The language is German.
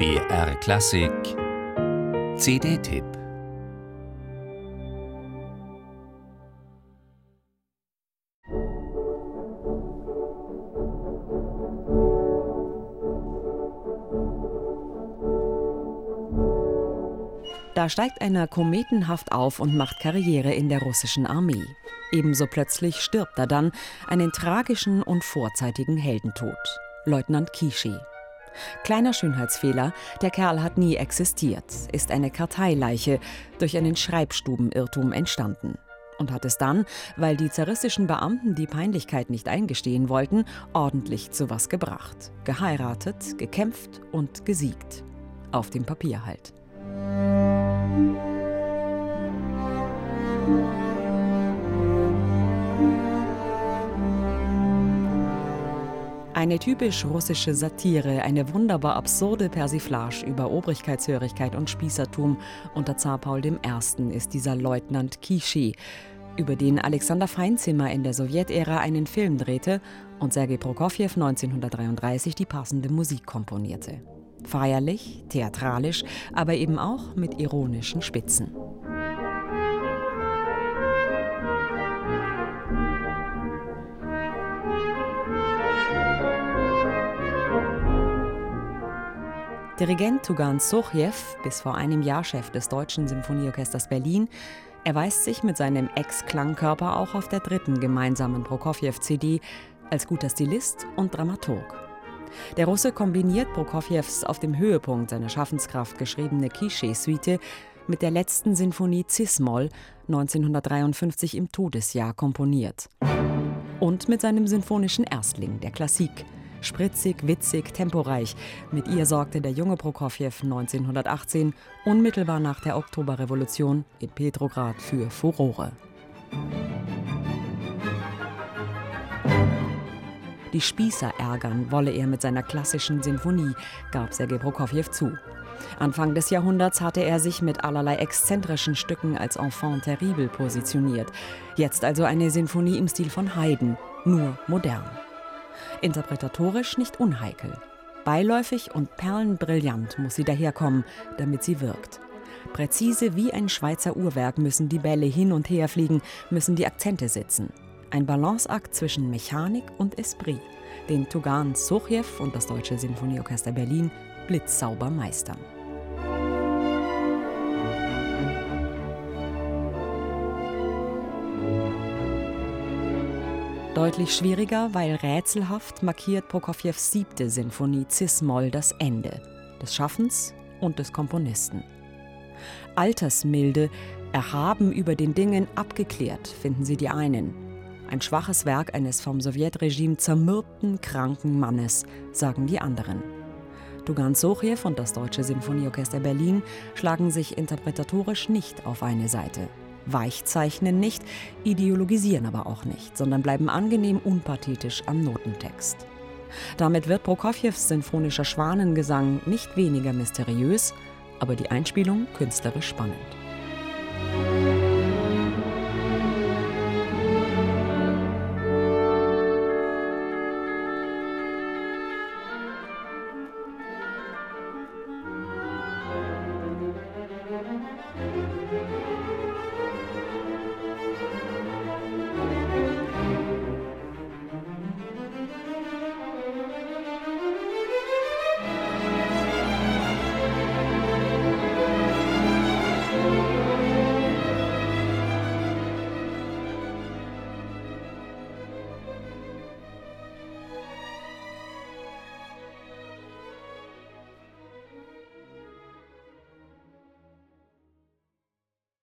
BR Klassik CD-Tipp Da steigt einer kometenhaft auf und macht Karriere in der russischen Armee. Ebenso plötzlich stirbt er dann einen tragischen und vorzeitigen Heldentod. Leutnant Kishi. Kleiner Schönheitsfehler, der Kerl hat nie existiert, ist eine Karteileiche durch einen Schreibstubenirrtum entstanden. Und hat es dann, weil die zaristischen Beamten die Peinlichkeit nicht eingestehen wollten, ordentlich zu was gebracht. Geheiratet, gekämpft und gesiegt. Auf dem Papier halt. Eine typisch russische Satire, eine wunderbar absurde Persiflage über Obrigkeitshörigkeit und Spießertum unter Zar Paul I. ist dieser Leutnant Kishi, über den Alexander Feinzimmer in der Sowjetära einen Film drehte und Sergei Prokofjew 1933 die passende Musik komponierte. Feierlich, theatralisch, aber eben auch mit ironischen Spitzen. Dirigent Tugan Sochjew, bis vor einem Jahr Chef des Deutschen Symphonieorchesters Berlin, erweist sich mit seinem Ex-Klangkörper auch auf der dritten gemeinsamen Prokofjew-CD als guter Stilist und Dramaturg. Der Russe kombiniert Prokofjews auf dem Höhepunkt seiner Schaffenskraft geschriebene Klischee-Suite mit der letzten Sinfonie Cis-Moll, 1953 im Todesjahr komponiert. Und mit seinem sinfonischen Erstling, der Klassik, Spritzig, witzig, temporeich. Mit ihr sorgte der junge Prokofjew 1918 unmittelbar nach der Oktoberrevolution in Petrograd für Furore. Die Spießer ärgern wolle er mit seiner klassischen Sinfonie, gab Sergei Prokofjew zu. Anfang des Jahrhunderts hatte er sich mit allerlei exzentrischen Stücken als Enfant terrible positioniert. Jetzt also eine Sinfonie im Stil von Haydn, nur modern interpretatorisch nicht unheikel. Beiläufig und perlenbrillant muss sie daherkommen, damit sie wirkt. Präzise wie ein Schweizer Uhrwerk müssen die Bälle hin und her fliegen, müssen die Akzente sitzen. Ein Balanceakt zwischen Mechanik und Esprit, den Tugan Sochjew und das Deutsche Sinfonieorchester Berlin blitzsauber meistern. Deutlich schwieriger, weil rätselhaft markiert Prokofjews siebte Sinfonie Cis-Moll das Ende des Schaffens und des Komponisten. Altersmilde, erhaben über den Dingen abgeklärt, finden sie die einen. Ein schwaches Werk eines vom Sowjetregime zermürbten, kranken Mannes, sagen die anderen. Dugan Sochjew und das Deutsche Sinfonieorchester Berlin schlagen sich interpretatorisch nicht auf eine Seite weichzeichnen nicht, ideologisieren aber auch nicht, sondern bleiben angenehm unpathetisch am Notentext. Damit wird Prokofjews sinfonischer Schwanengesang nicht weniger mysteriös, aber die Einspielung künstlerisch spannend. Musik